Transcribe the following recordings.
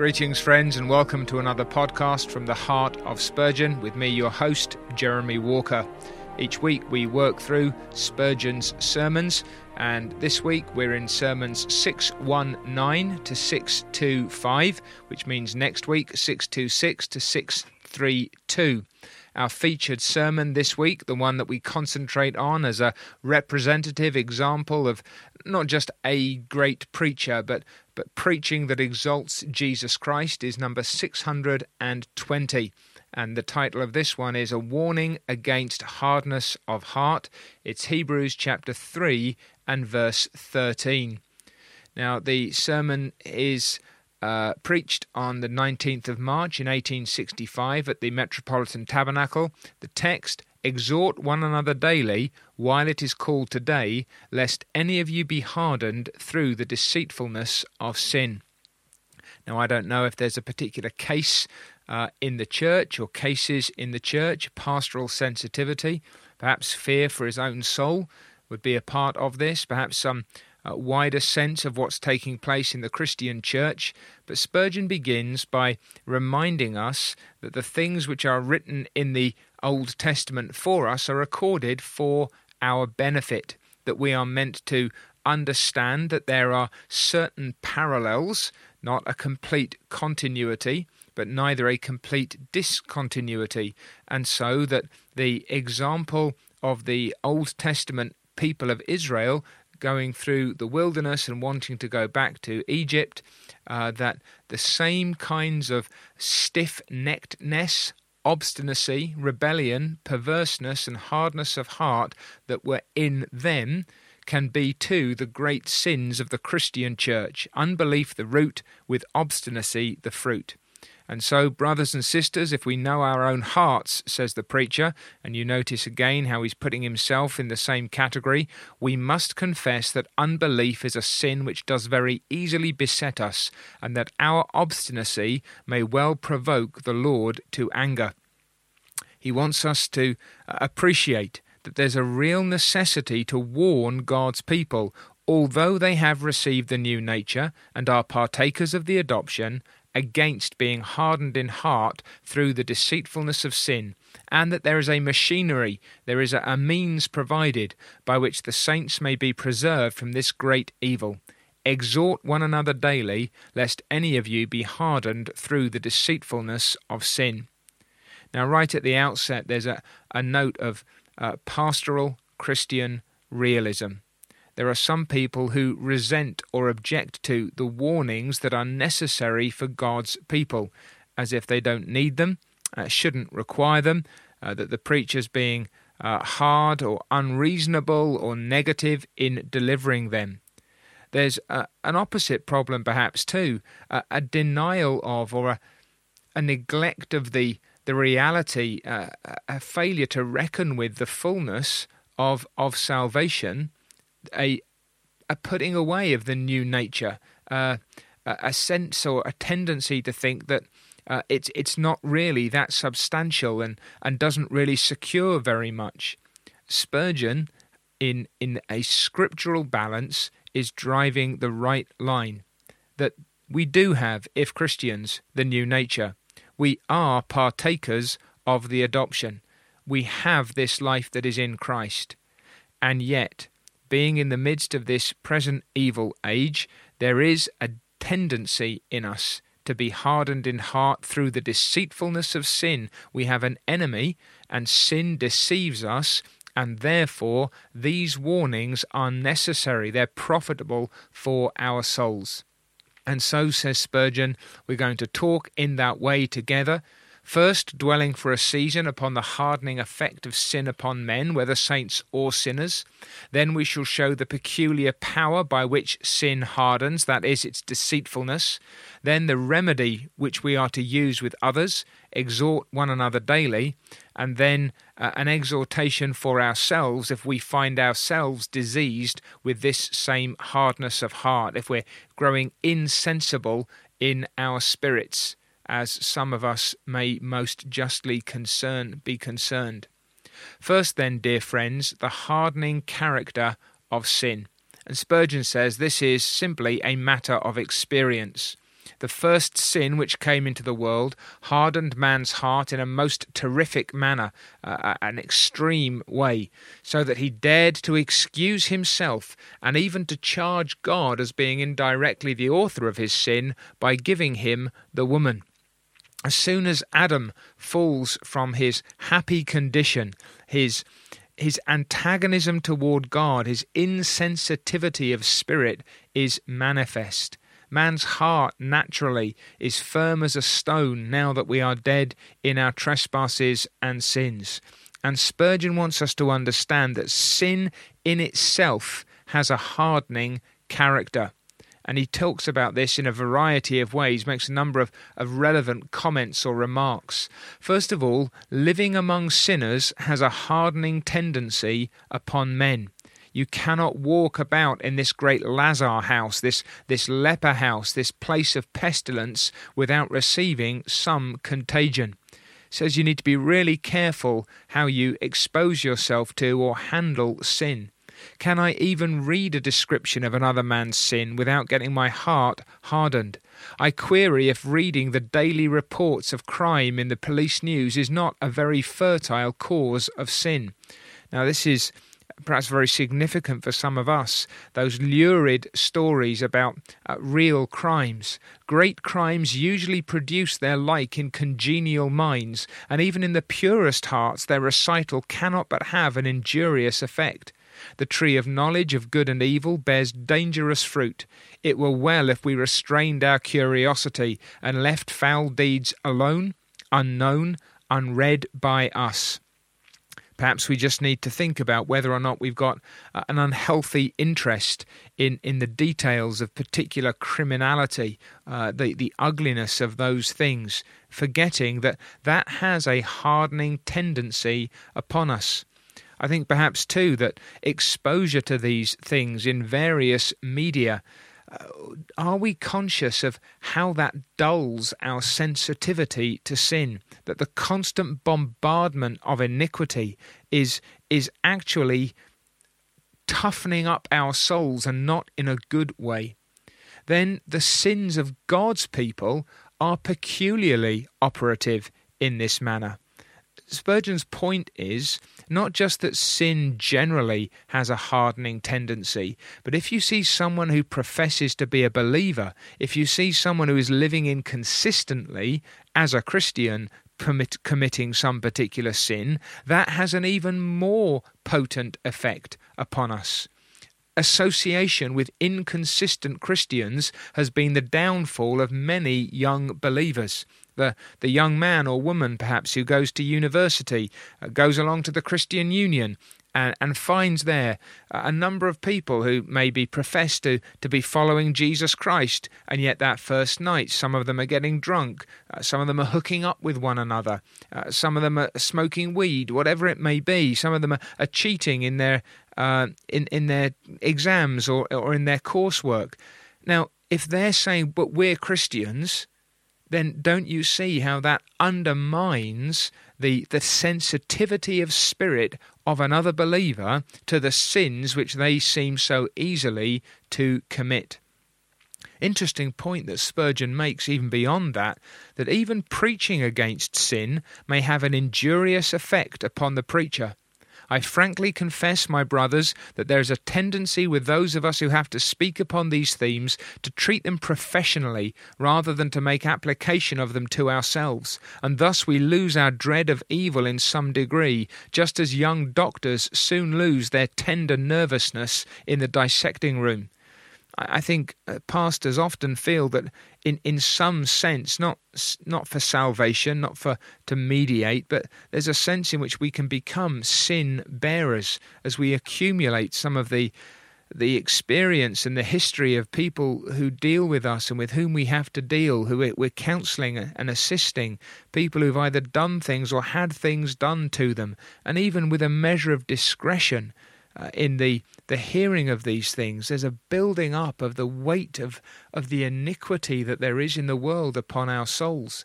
Greetings, friends, and welcome to another podcast from the heart of Spurgeon with me, your host, Jeremy Walker. Each week we work through Spurgeon's sermons, and this week we're in sermons 619 to 625, which means next week 626 to 632 our featured sermon this week, the one that we concentrate on as a representative example of not just a great preacher, but, but preaching that exalts Jesus Christ, is number 620. And the title of this one is A Warning Against Hardness of Heart. It's Hebrews chapter 3 and verse 13. Now, the sermon is uh, preached on the 19th of March in 1865 at the Metropolitan Tabernacle. The text Exhort one another daily while it is called today, lest any of you be hardened through the deceitfulness of sin. Now, I don't know if there's a particular case uh, in the church or cases in the church, pastoral sensitivity, perhaps fear for his own soul would be a part of this, perhaps some uh, wider sense of what's taking place in the Christian church, but Spurgeon begins by reminding us that the things which are written in the Old Testament for us are recorded for our benefit, that we are meant to understand that there are certain parallels, not a complete continuity, but neither a complete discontinuity, and so that the example of the Old Testament people of Israel going through the wilderness and wanting to go back to Egypt, uh, that the same kinds of stiff neckedness, obstinacy, rebellion, perverseness, and hardness of heart that were in them can be too the great sins of the Christian church unbelief the root, with obstinacy the fruit. And so, brothers and sisters, if we know our own hearts, says the preacher, and you notice again how he's putting himself in the same category, we must confess that unbelief is a sin which does very easily beset us, and that our obstinacy may well provoke the Lord to anger. He wants us to uh, appreciate that there's a real necessity to warn God's people, although they have received the new nature and are partakers of the adoption, against being hardened in heart through the deceitfulness of sin, and that there is a machinery, there is a means provided by which the saints may be preserved from this great evil. Exhort one another daily, lest any of you be hardened through the deceitfulness of sin. Now, right at the outset, there's a, a note of uh, pastoral Christian realism there are some people who resent or object to the warnings that are necessary for God's people, as if they don't need them, uh, shouldn't require them, uh, that the preacher's being uh, hard or unreasonable or negative in delivering them. There's an opposite problem, perhaps, too a denial of or a, a neglect of the, the reality, uh, a failure to reckon with the fullness of, of salvation a a putting away of the new nature, uh, a sense or a tendency to think that uh, it's it's not really that substantial and and doesn't really secure very much. Spurgeon, in in a scriptural balance, is driving the right line. That we do have, if Christians, the new nature. We are partakers of the adoption. We have this life that is in Christ. And yet, being in the midst of this present evil age, there is a tendency in us to be hardened in heart through the deceitfulness of sin. We have an enemy, and sin deceives us, and therefore these warnings are necessary. They're profitable for our souls. And so, says Spurgeon, we're going to talk in that way together First, dwelling for a season upon the hardening effect of sin upon men, whether saints or sinners. Then we shall show the peculiar power by which sin hardens, that is, its deceitfulness. Then the remedy which we are to use with others, exhort one another daily. And then uh, an exhortation for ourselves if we find ourselves diseased with this same hardness of heart, if we're growing insensible in our spirits as some of us may most justly concern be concerned. First, then, dear friends, the hardening character of sin. And Spurgeon says this is simply a matter of experience. The first sin which came into the world hardened man's heart in a most terrific manner, uh, an extreme way, so that he dared to excuse himself and even to charge God as being indirectly the author of his sin by giving him the woman. As soon as Adam falls from his happy condition, his his antagonism toward God, his insensitivity of spirit is manifest. Man's heart naturally is firm as a stone now that we are dead in our trespasses and sins. And Spurgeon wants us to understand that sin in itself has a hardening character. And he talks about this in a variety of ways, makes a number of, of relevant comments or remarks. First of all, living among sinners has a hardening tendency upon men. You cannot walk about in this great Lazar house, this, this leper house, this place of pestilence without receiving some contagion. says you need to be really careful how you expose yourself to or handle sin. Can I even read a description of another man's sin without getting my heart hardened? I query if reading the daily reports of crime in the police news is not a very fertile cause of sin. Now, this is perhaps very significant for some of us, those lurid stories about uh, real crimes. Great crimes usually produce their like in congenial minds, and even in the purest hearts, their recital cannot but have an injurious effect. The tree of knowledge of good and evil bears dangerous fruit. It were well if we restrained our curiosity and left foul deeds alone, unknown, unread by us. Perhaps we just need to think about whether or not we've got uh, an unhealthy interest in, in the details of particular criminality, uh, the, the ugliness of those things, forgetting that that has a hardening tendency upon us. I think perhaps too that exposure to these things in various media uh, are we conscious of how that dulls our sensitivity to sin? That the constant bombardment of iniquity is, is actually toughening up our souls and not in a good way. Then the sins of God's people are peculiarly operative in this manner. Spurgeon's point is not just that sin generally has a hardening tendency, but if you see someone who professes to be a believer, if you see someone who is living inconsistently as a Christian, commit, committing some particular sin, that has an even more potent effect upon us. Association with inconsistent Christians has been the downfall of many young believers the, the young man or woman, perhaps, who goes to university, uh, goes along to the Christian Union, and, and finds there a number of people who maybe profess to, to be following Jesus Christ, and yet that first night, some of them are getting drunk, uh, some of them are hooking up with one another, uh, some of them are smoking weed, whatever it may be, some of them are, are cheating in their uh, in in their exams or or in their coursework. Now, if they're saying, "But we're Christians," then don't you see how that undermines the, the sensitivity of spirit of another believer to the sins which they seem so easily to commit? Interesting point that Spurgeon makes, even beyond that, that even preaching against sin may have an injurious effect upon the preacher. I frankly confess, my brothers, that there is a tendency with those of us who have to speak upon these themes to treat them professionally rather than to make application of them to ourselves, and thus we lose our dread of evil in some degree, just as young doctors soon lose their tender nervousness in the dissecting room. I think uh, pastors often feel that, in, in some sense, not not for salvation, not for to mediate, but there's a sense in which we can become sin bearers as we accumulate some of the the experience and the history of people who deal with us and with whom we have to deal, who we're counseling and assisting, people who've either done things or had things done to them, and even with a measure of discretion uh, in the, the hearing of these things. There's a building up of the weight of, of the iniquity that there is in the world upon our souls.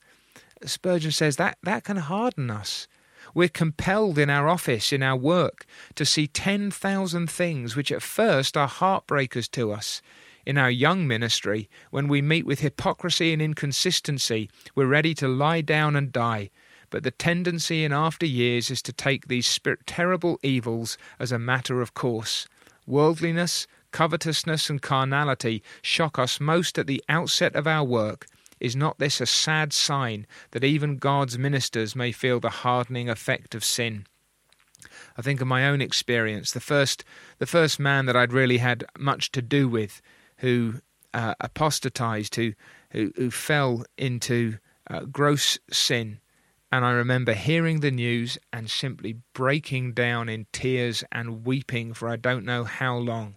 Spurgeon says that that can harden us. We're compelled in our office, in our work, to see 10,000 things which at first are heartbreakers to us. In our young ministry, when we meet with hypocrisy and inconsistency, we're ready to lie down and die. But the tendency in after years is to take these terrible evils as a matter of course. Worldliness, covetousness, and carnality shock us most at the outset of our work. Is not this a sad sign that even God's ministers may feel the hardening effect of sin? I think of my own experience. The first, the first man that I'd really had much to do with, who uh, apostatized, who, who, who fell into uh, gross sin, and I remember hearing the news and simply breaking down in tears and weeping for I don't know how long.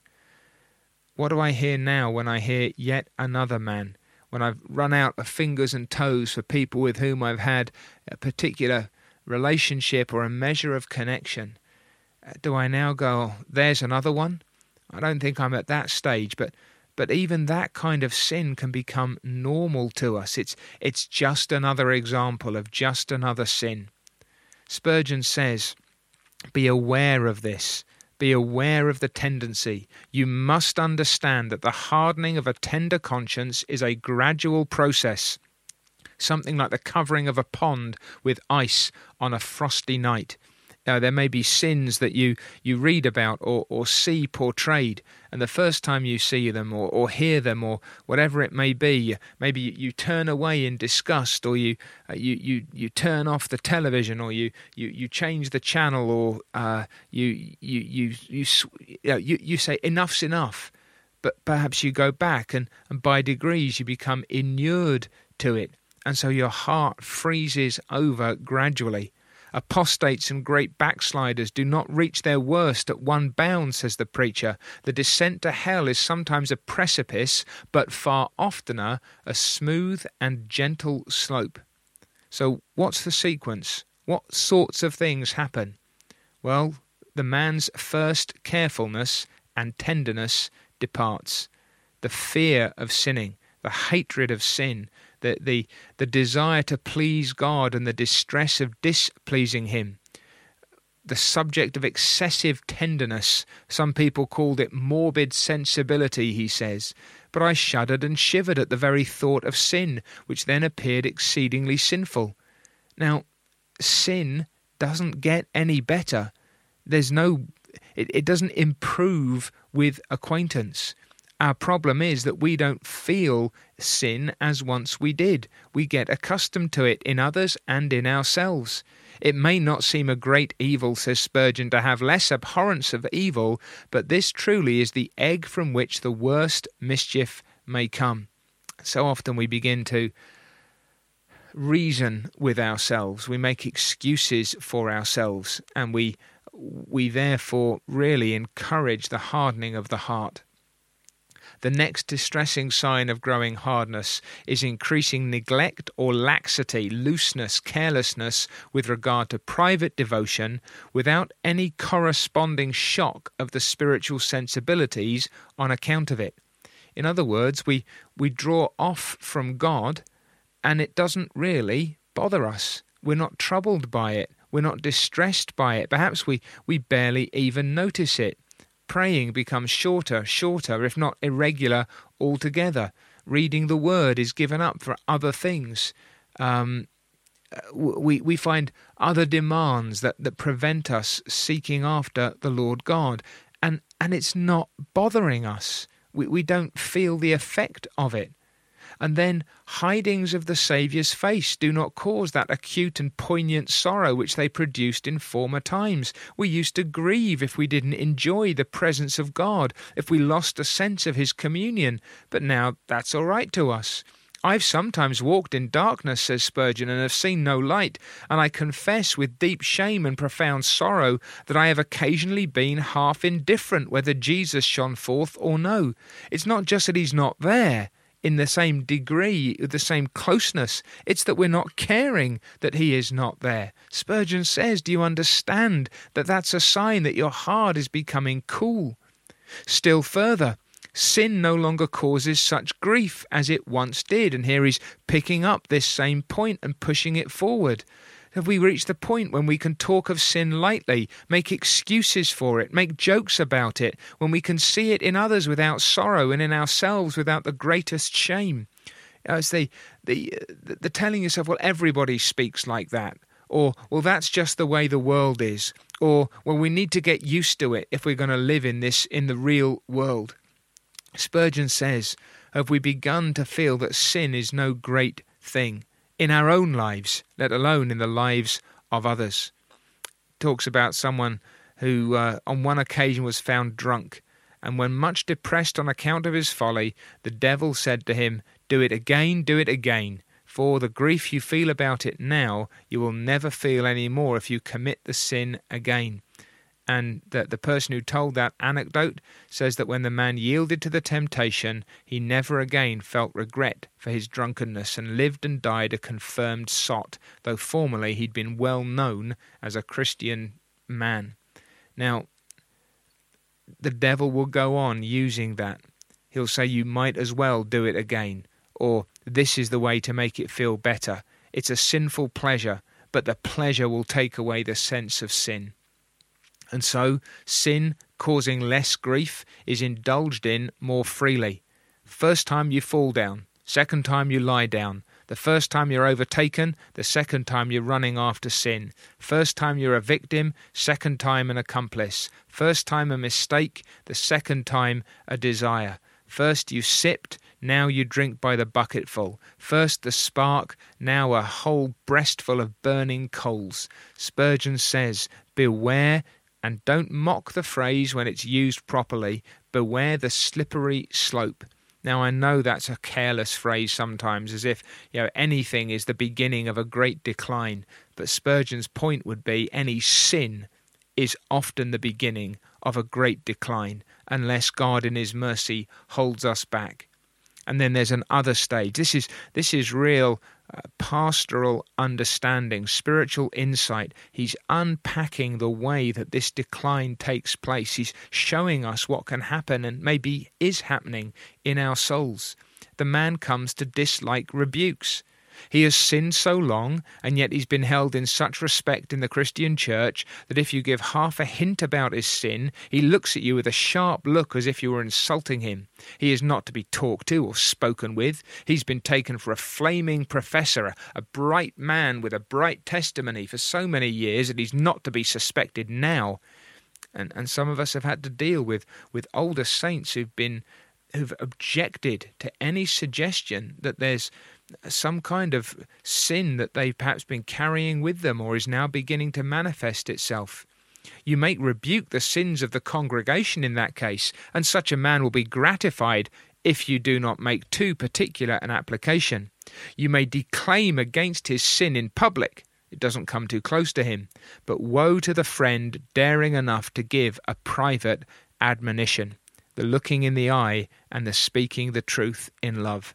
What do I hear now when I hear yet another man? When I've run out of fingers and toes for people with whom I've had a particular relationship or a measure of connection, uh, do I now go, there's another one? I don't think I'm at that stage, but but even that kind of sin can become normal to us. It's, it's just another example of just another sin. Spurgeon says, Be aware of this. Be aware of the tendency. You must understand that the hardening of a tender conscience is a gradual process, something like the covering of a pond with ice on a frosty night. Now, there may be sins that you, you read about or, or see portrayed, and the first time you see them or, or hear them or whatever it may be, maybe you, turn away in disgust or you, uh, you, you, you turn off the television or you, you, you change the channel or uh, you, you, you, you, you, you, you say, enough's enough. But perhaps you go back and, and by degrees you become inured to it. And so your heart freezes over gradually. Apostates and great backsliders do not reach their worst at one bound, says the preacher. The descent to hell is sometimes a precipice, but far oftener a smooth and gentle slope. So, what's the sequence? What sorts of things happen? Well, the man's first carefulness and tenderness departs. The fear of sinning, the hatred of sin, the, the, the desire to please God and the distress of displeasing Him. The subject of excessive tenderness. Some people called it morbid sensibility, he says. But I shuddered and shivered at the very thought of sin, which then appeared exceedingly sinful. Now, sin doesn't get any better. There's no, it, it doesn't improve with acquaintance. Our problem is that we don't feel sin as once we did. We get accustomed to it in others and in ourselves. It may not seem a great evil, says Spurgeon, to have less abhorrence of evil, but this truly is the egg from which the worst mischief may come. So often we begin to reason with ourselves, we make excuses for ourselves, and we we therefore really encourage the hardening of the heart. The next distressing sign of growing hardness is increasing neglect or laxity, looseness, carelessness with regard to private devotion without any corresponding shock of the spiritual sensibilities on account of it. In other words, we, we draw off from God and it doesn't really bother us. We're not troubled by it. We're not distressed by it. Perhaps we, we barely even notice it praying becomes shorter, shorter, if not irregular altogether. Reading the word is given up for other things. Um, we, we find other demands that, that prevent us seeking after the Lord God. And, and it's not bothering us. We, we don't feel the effect of it. And then hidings of the Saviour's face do not cause that acute and poignant sorrow which they produced in former times. We used to grieve if we didn't enjoy the presence of God, if we lost a sense of His communion, but now that's all right to us. I've sometimes walked in darkness, says Spurgeon, and have seen no light, and I confess with deep shame and profound sorrow that I have occasionally been half indifferent whether Jesus shone forth or no. It's not just that he's not there, in the same degree, the same closeness. It's that we're not caring that He is not there. Spurgeon says, Do you understand that that's a sign that your heart is becoming cool? Still further, sin no longer causes such grief as it once did. And here he's picking up this same point and pushing it forward. Have we reached the point when we can talk of sin lightly, make excuses for it, make jokes about it, when we can see it in others without sorrow and in ourselves without the greatest shame? It's the, the, the telling yourself, well, everybody speaks like that. Or, well, that's just the way the world is. Or, well, we need to get used to it if we're going to live in this, in the real world. Spurgeon says, Have we begun to feel that sin is no great thing in our own lives, let alone in the lives of others? Talks about someone who, uh, on one occasion, was found drunk, and when much depressed on account of his folly, the devil said to him, Do it again, do it again. For the grief you feel about it now, you will never feel any more if you commit the sin again and that the person who told that anecdote says that when the man yielded to the temptation, he never again felt regret for his drunkenness and lived and died a confirmed sot, though formerly he'd been well known as a Christian man. Now, the devil will go on using that. He'll say, You might as well do it again, or This is the way to make it feel better. It's a sinful pleasure, but the pleasure will take away the sense of sin. And so, sin causing less grief is indulged in more freely. First time you fall down, second time you lie down, the first time you're overtaken, the second time you're running after sin. First time you're a victim, second time an accomplice. First time a mistake, the second time a desire. First you sipped, now you drink by the bucketful. First the spark, now a whole breastful of burning coals. Spurgeon says, Beware and don't mock the phrase when it's used properly beware the slippery slope. Now, I know that's a careless phrase sometimes, as if you know anything is the beginning of a great decline. But Spurgeon's point would be any sin is often the beginning of a great decline, unless God in His mercy holds us back. And then there's an other stage. This is this is real pastoral understanding, spiritual insight. He's unpacking the way that this decline takes place. He's showing us what can happen and maybe is happening in our souls. The man comes to dislike rebukes. He has sinned so long, and yet he's been held in such respect in the Christian church that if you give half a hint about his sin, he looks at you with a sharp look as if you were insulting him. He is not to be talked to or spoken with. He's been taken for a flaming professor, a bright man with a bright testimony for so many years that he's not to be suspected now. And, and some of us have had to deal with, with older saints who've been who've objected to any suggestion that there's some kind of sin that they've perhaps been carrying with them or is now beginning to manifest itself. You may rebuke the sins of the congregation in that case, and such a man will be gratified if you do not make too particular an application. You may declaim against his sin in public. It doesn't come too close to him. But woe to the friend daring enough to give a private admonition, the looking in the eye and the speaking the truth in love.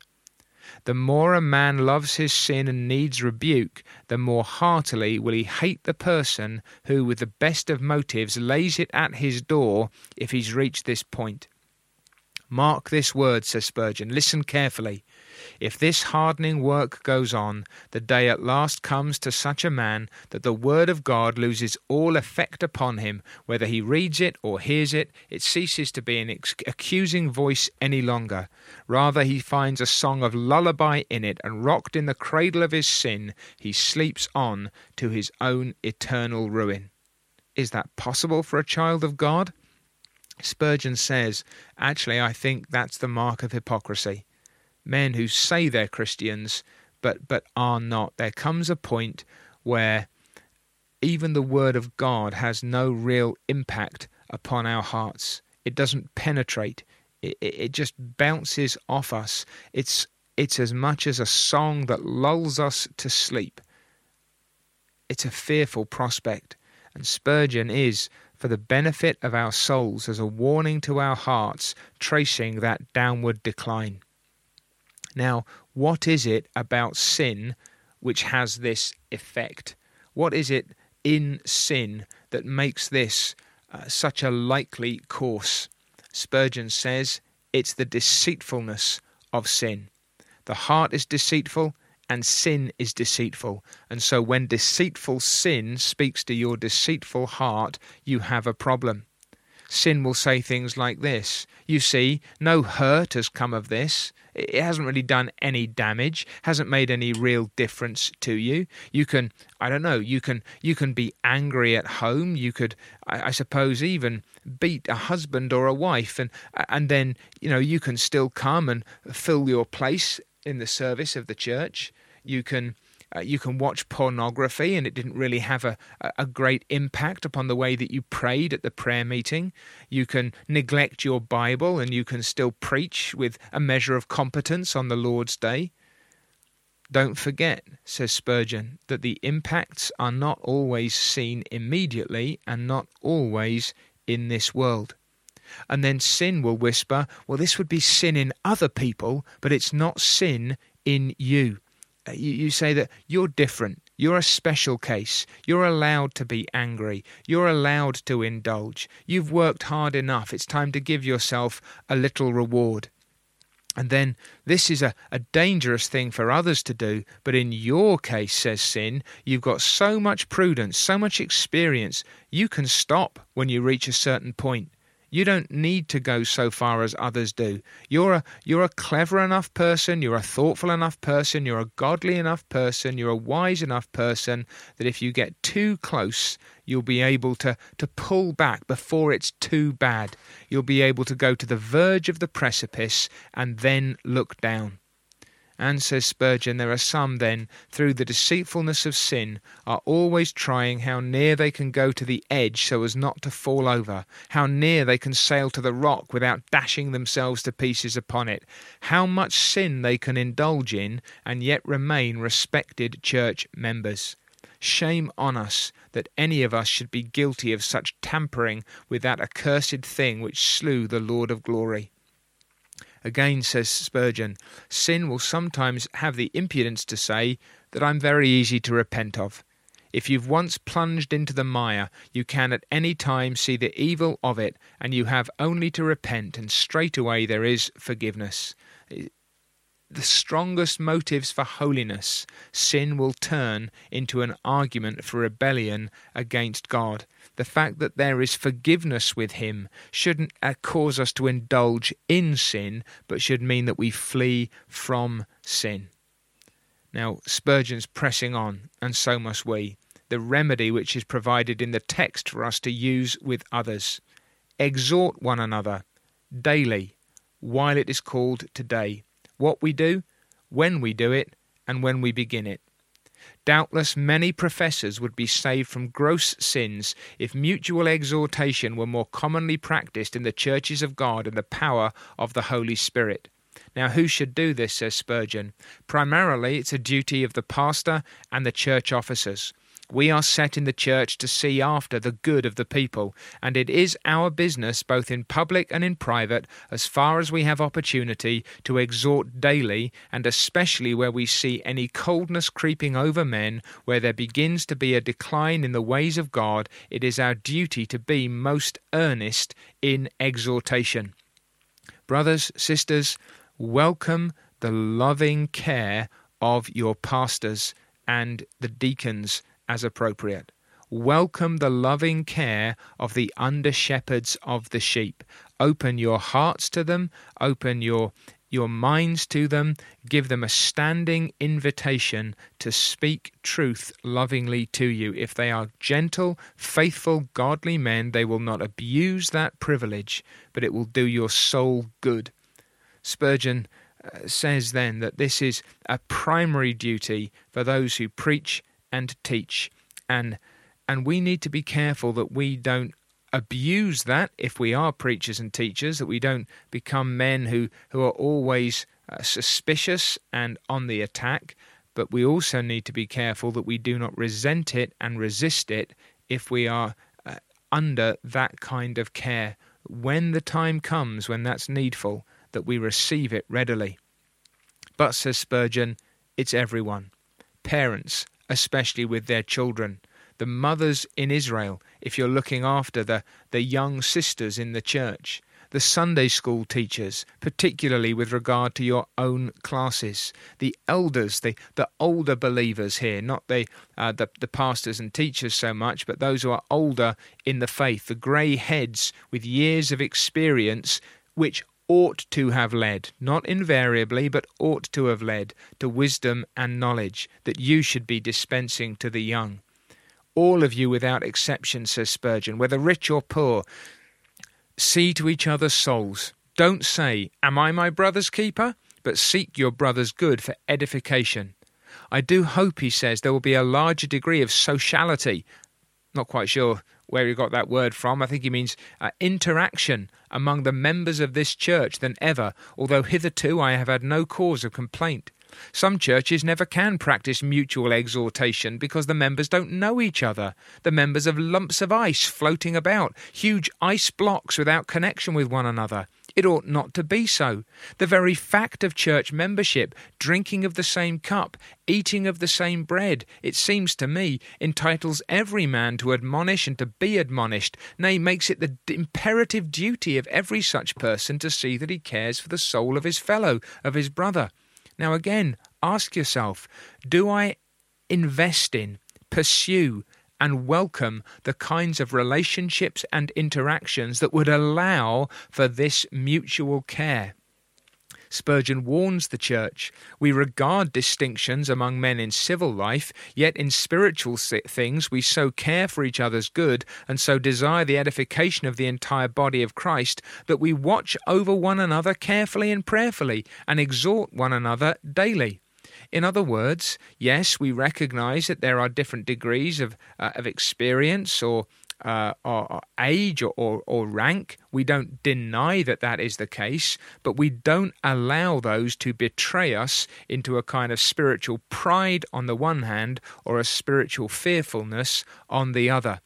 The more a man loves his sin and needs rebuke, the more heartily will he hate the person who, with the best of motives, lays it at his door if he's reached this point. Mark this word, says Spurgeon. Listen carefully. If this hardening work goes on, the day at last comes to such a man that the word of God loses all effect upon him. Whether he reads it or hears it, it ceases to be an accusing voice any longer. Rather, he finds a song of lullaby in it, and rocked in the cradle of his sin, he sleeps on to his own eternal ruin. Is that possible for a child of God? Spurgeon says, actually, I think that's the mark of hypocrisy. Men who say they're Christians, but, but are not. There comes a point where even the Word of God has no real impact upon our hearts. It doesn't penetrate, it, it just bounces off us. It's, it's as much as a song that lulls us to sleep. It's a fearful prospect. And Spurgeon is for the benefit of our souls as a warning to our hearts, tracing that downward decline. Now, what is it about sin which has this effect? What is it in sin that makes this uh, such a likely course? Spurgeon says it's the deceitfulness of sin. The heart is deceitful and sin is deceitful. And so when deceitful sin speaks to your deceitful heart, you have a problem. Sin will say things like this You see, no hurt has come of this. It hasn't really done any damage, hasn't made any real difference to you. You can, I don't know, you can you can be angry at home. You could, I, I suppose, even beat a husband or a wife, and and then you know you can still come and fill your place in the service of the church. You can uh, you can watch pornography and it didn't really have a, a great impact upon the way that you prayed at the prayer meeting. You can neglect your Bible and you can still preach with a measure of competence on the Lord's Day. Don't forget, says Spurgeon, that the impacts are not always seen immediately and not always in this world. And then sin will whisper, well, this would be sin in other people, but it's not sin in you. Uh, you, you say that you're different. You're a special case. You're allowed to be angry. You're allowed to indulge. You've worked hard enough. It's time to give yourself a little reward. And then this is a, a dangerous thing for others to do, but in your case, says sin, you've got so much prudence, so much experience, you can stop when you reach a certain point. You don't need to go so far as others do. You're a you're a clever enough person, you're a thoughtful enough person, you're a godly enough person, you're a wise enough person that if you get too close, you'll be able to, to pull back before it's too bad. You'll be able to go to the verge of the precipice and then look down. And, says Spurgeon, there are some then, through the deceitfulness of sin, are always trying how near they can go to the edge so as not to fall over, how near they can sail to the rock without dashing themselves to pieces upon it, how much sin they can indulge in and yet remain respected church members. Shame on us that any of us should be guilty of such tampering with that accursed thing which slew the Lord of glory. Again, says Spurgeon, sin will sometimes have the impudence to say that I'm very easy to repent of. If you've once plunged into the mire, you can at any time see the evil of it, and you have only to repent, and straightway there is forgiveness the strongest motives for holiness, sin will turn into an argument for rebellion against God. The fact that there is forgiveness with Him shouldn't uh, cause us to indulge in sin, but should mean that we flee from sin. Now, Spurgeon's pressing on, and so must we. The remedy which is provided in the text for us to use with others. Exhort one another daily, while it is called today what we do, when we do it, and when we begin it. Doubtless many professors would be saved from gross sins if mutual exhortation were more commonly practiced in the churches of God in the power of the Holy Spirit. Now, who should do this, says Spurgeon? Primarily, it's a duty of the pastor and the church officers. We are set in the church to see after the good of the people, and it is our business, both in public and in private, as far as we have opportunity, to exhort daily, and especially where we see any coldness creeping over men, where there begins to be a decline in the ways of God, it is our duty to be most earnest in exhortation. Brothers, sisters, welcome the loving care of your pastors and the deacons as appropriate. Welcome the loving care of the under shepherds of the sheep. Open your hearts to them, open your your minds to them, give them a standing invitation to speak truth lovingly to you. If they are gentle, faithful, godly men, they will not abuse that privilege, but it will do your soul good. Spurgeon uh, says then that this is a primary duty for those who preach and teach. And and we need to be careful that we don't abuse that if we are preachers and teachers, that we don't become men who, who are always uh, suspicious and on the attack. But we also need to be careful that we do not resent it and resist it if we are uh, under that kind of care. When the time comes when that's needful, that we receive it readily. But, says Spurgeon, it's everyone parents, especially with their children. The mothers in Israel, if you're looking after the, the young sisters in the church, the Sunday school teachers, particularly with regard to your own classes, the elders, the, the older believers here, not the, uh, the, the pastors and teachers so much, but those who are older in the faith, the grey heads with years of experience, which ought to have led, not invariably, but ought to have led to wisdom and knowledge that you should be dispensing to the young. All of you without exception, says Spurgeon, whether rich or poor, see to each other's souls. Don't say, Am I my brother's keeper? but seek your brother's good for edification. I do hope, he says, there will be a larger degree of sociality. Not quite sure where he got that word from. I think he means uh, interaction among the members of this church than ever, although hitherto I have had no cause of complaint. Some churches never can practice mutual exhortation because the members don't know each other. The members are lumps of ice floating about, huge ice blocks without connection with one another. It ought not to be so. The very fact of church membership, drinking of the same cup, eating of the same bread, it seems to me, entitles every man to admonish and to be admonished, nay, makes it the imperative duty of every such person to see that he cares for the soul of his fellow, of his brother. Now, again, ask yourself do I invest in, pursue, and welcome the kinds of relationships and interactions that would allow for this mutual care? Spurgeon warns the church we regard distinctions among men in civil life, yet in spiritual things we so care for each other's good and so desire the edification of the entire body of Christ that we watch over one another carefully and prayerfully and exhort one another daily. In other words, yes, we recognize that there are different degrees of, uh, of experience or uh, or, age or, or, or rank. We don't deny that that is the case, but we don't allow those to betray us into a kind of spiritual pride on the one hand or a spiritual fearfulness on the other.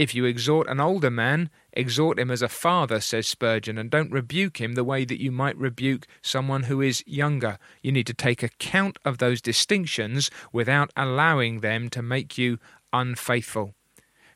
If you exhort an older man, exhort him as a father, says Spurgeon, and don't rebuke him the way that you might rebuke someone who is younger. You need to take account of those distinctions without allowing them to make you unfaithful.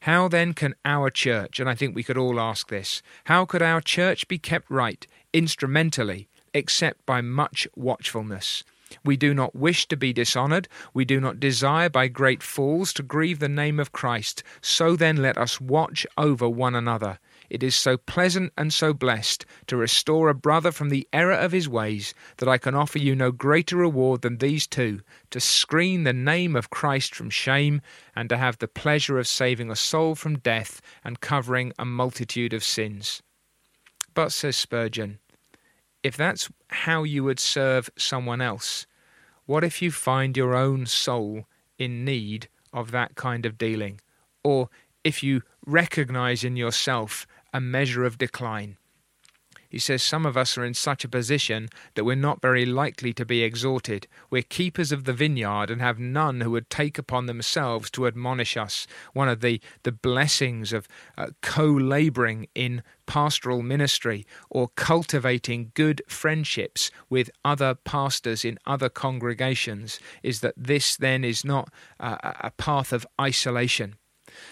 How then can our church, and I think we could all ask this, how could our church be kept right instrumentally except by much watchfulness? We do not wish to be dishonoured. We do not desire by great falls to grieve the name of Christ. So then let us watch over one another. It is so pleasant and so blessed to restore a brother from the error of his ways that I can offer you no greater reward than these two to screen the name of Christ from shame and to have the pleasure of saving a soul from death and covering a multitude of sins. But, says Spurgeon, if that's how you would serve someone else, what if you find your own soul in need of that kind of dealing? Or if you recognize in yourself a measure of decline? He says some of us are in such a position that we're not very likely to be exhorted. We're keepers of the vineyard and have none who would take upon themselves to admonish us. One of the, the blessings of uh, co laboring in pastoral ministry or cultivating good friendships with other pastors in other congregations is that this then is not uh, a path of isolation.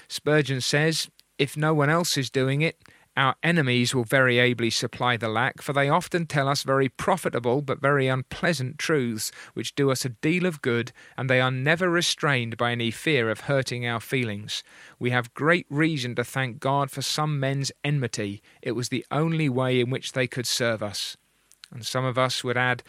Spurgeon says, if no one else is doing it, our enemies will very ably supply the lack, for they often tell us very profitable but very unpleasant truths, which do us a deal of good, and they are never restrained by any fear of hurting our feelings. We have great reason to thank God for some men's enmity. It was the only way in which they could serve us. And some of us would add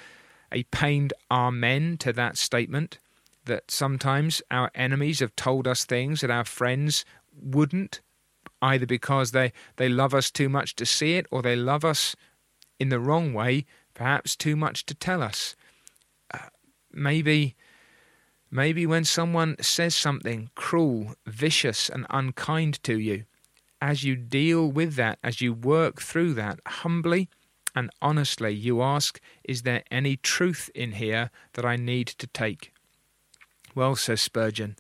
a pained amen to that statement that sometimes our enemies have told us things that our friends wouldn't either because they, they love us too much to see it or they love us in the wrong way, perhaps too much to tell us. Uh, maybe maybe when someone says something cruel, vicious and unkind to you, as you deal with that, as you work through that humbly and honestly, you ask, Is there any truth in here that I need to take? Well, says Spurgeon,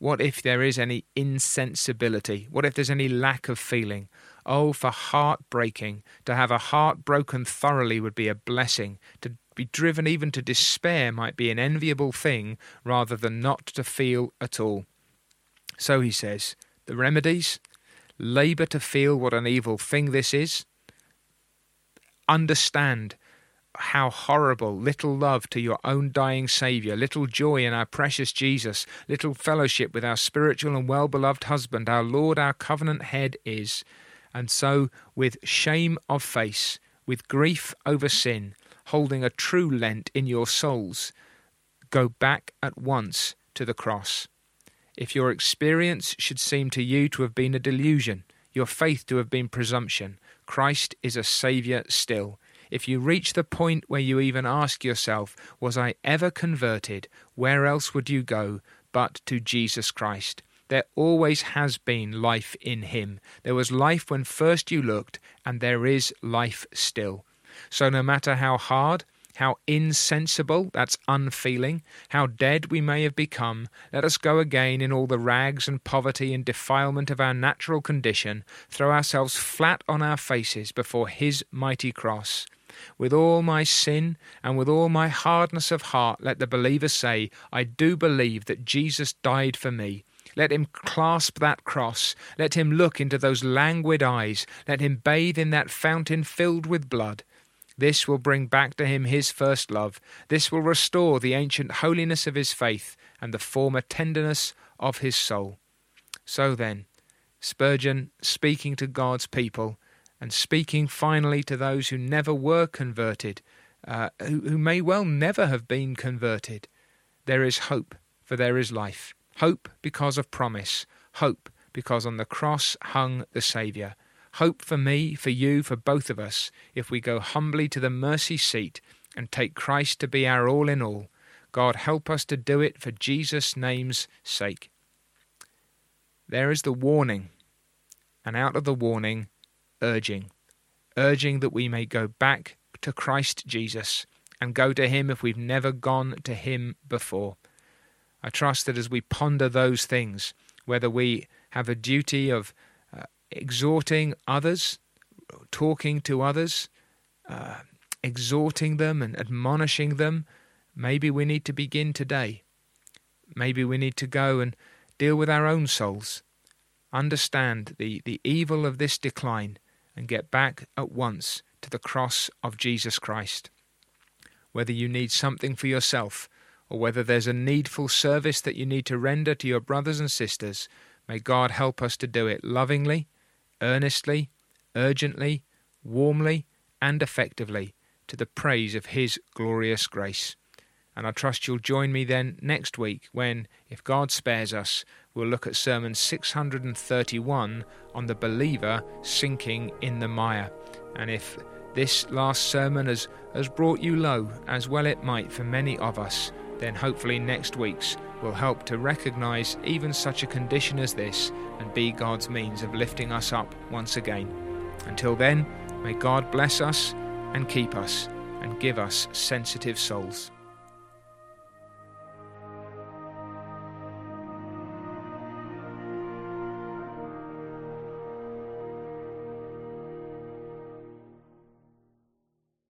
what if there is any insensibility? What if there's any lack of feeling? Oh, for heart breaking. To have a heart broken thoroughly would be a blessing. To be driven even to despair might be an enviable thing rather than not to feel at all. So he says, the remedies labour to feel what an evil thing this is, understand how horrible little love to your own dying Saviour, little joy in our precious Jesus, little fellowship with our spiritual and well beloved husband, our Lord, our covenant head is. And so, with shame of face, with grief over sin, holding a true Lent in your souls, go back at once to the cross. If your experience should seem to you to have been a delusion, your faith to have been presumption, Christ is a Saviour still. If you reach the point where you even ask yourself, Was I ever converted? Where else would you go but to Jesus Christ? There always has been life in Him. There was life when first you looked, and there is life still. So no matter how hard, how insensible, that's unfeeling, how dead we may have become, let us go again in all the rags and poverty and defilement of our natural condition, throw ourselves flat on our faces before His mighty cross. With all my sin and with all my hardness of heart, let the believer say, I do believe that Jesus died for me. Let him clasp that cross. Let him look into those languid eyes. Let him bathe in that fountain filled with blood. This will bring back to him his first love. This will restore the ancient holiness of his faith and the former tenderness of his soul. So then, Spurgeon, speaking to God's people, and speaking finally to those who never were converted, uh, who, who may well never have been converted, there is hope, for there is life. Hope because of promise. Hope because on the cross hung the Saviour. Hope for me, for you, for both of us, if we go humbly to the mercy seat and take Christ to be our all in all. God help us to do it for Jesus' name's sake. There is the warning, and out of the warning, urging, urging that we may go back to Christ Jesus and go to Him if we've never gone to Him before. I trust that as we ponder those things, whether we have a duty of uh, exhorting others, talking to others, uh, exhorting them and admonishing them, maybe we need to begin today. Maybe we need to go and deal with our own souls, understand the, the evil of this decline, and get back at once to the cross of Jesus Christ. Whether you need something for yourself, or whether there's a needful service that you need to render to your brothers and sisters, may God help us to do it lovingly, earnestly, urgently, warmly, and effectively to the praise of His glorious grace. And I trust you'll join me then next week when, if God spares us, we'll look at Sermon 631 on the believer sinking in the mire. And if this last sermon has, has brought you low, as well it might for many of us, then hopefully next week's will help to recognize even such a condition as this and be God's means of lifting us up once again. Until then, may God bless us and keep us and give us sensitive souls.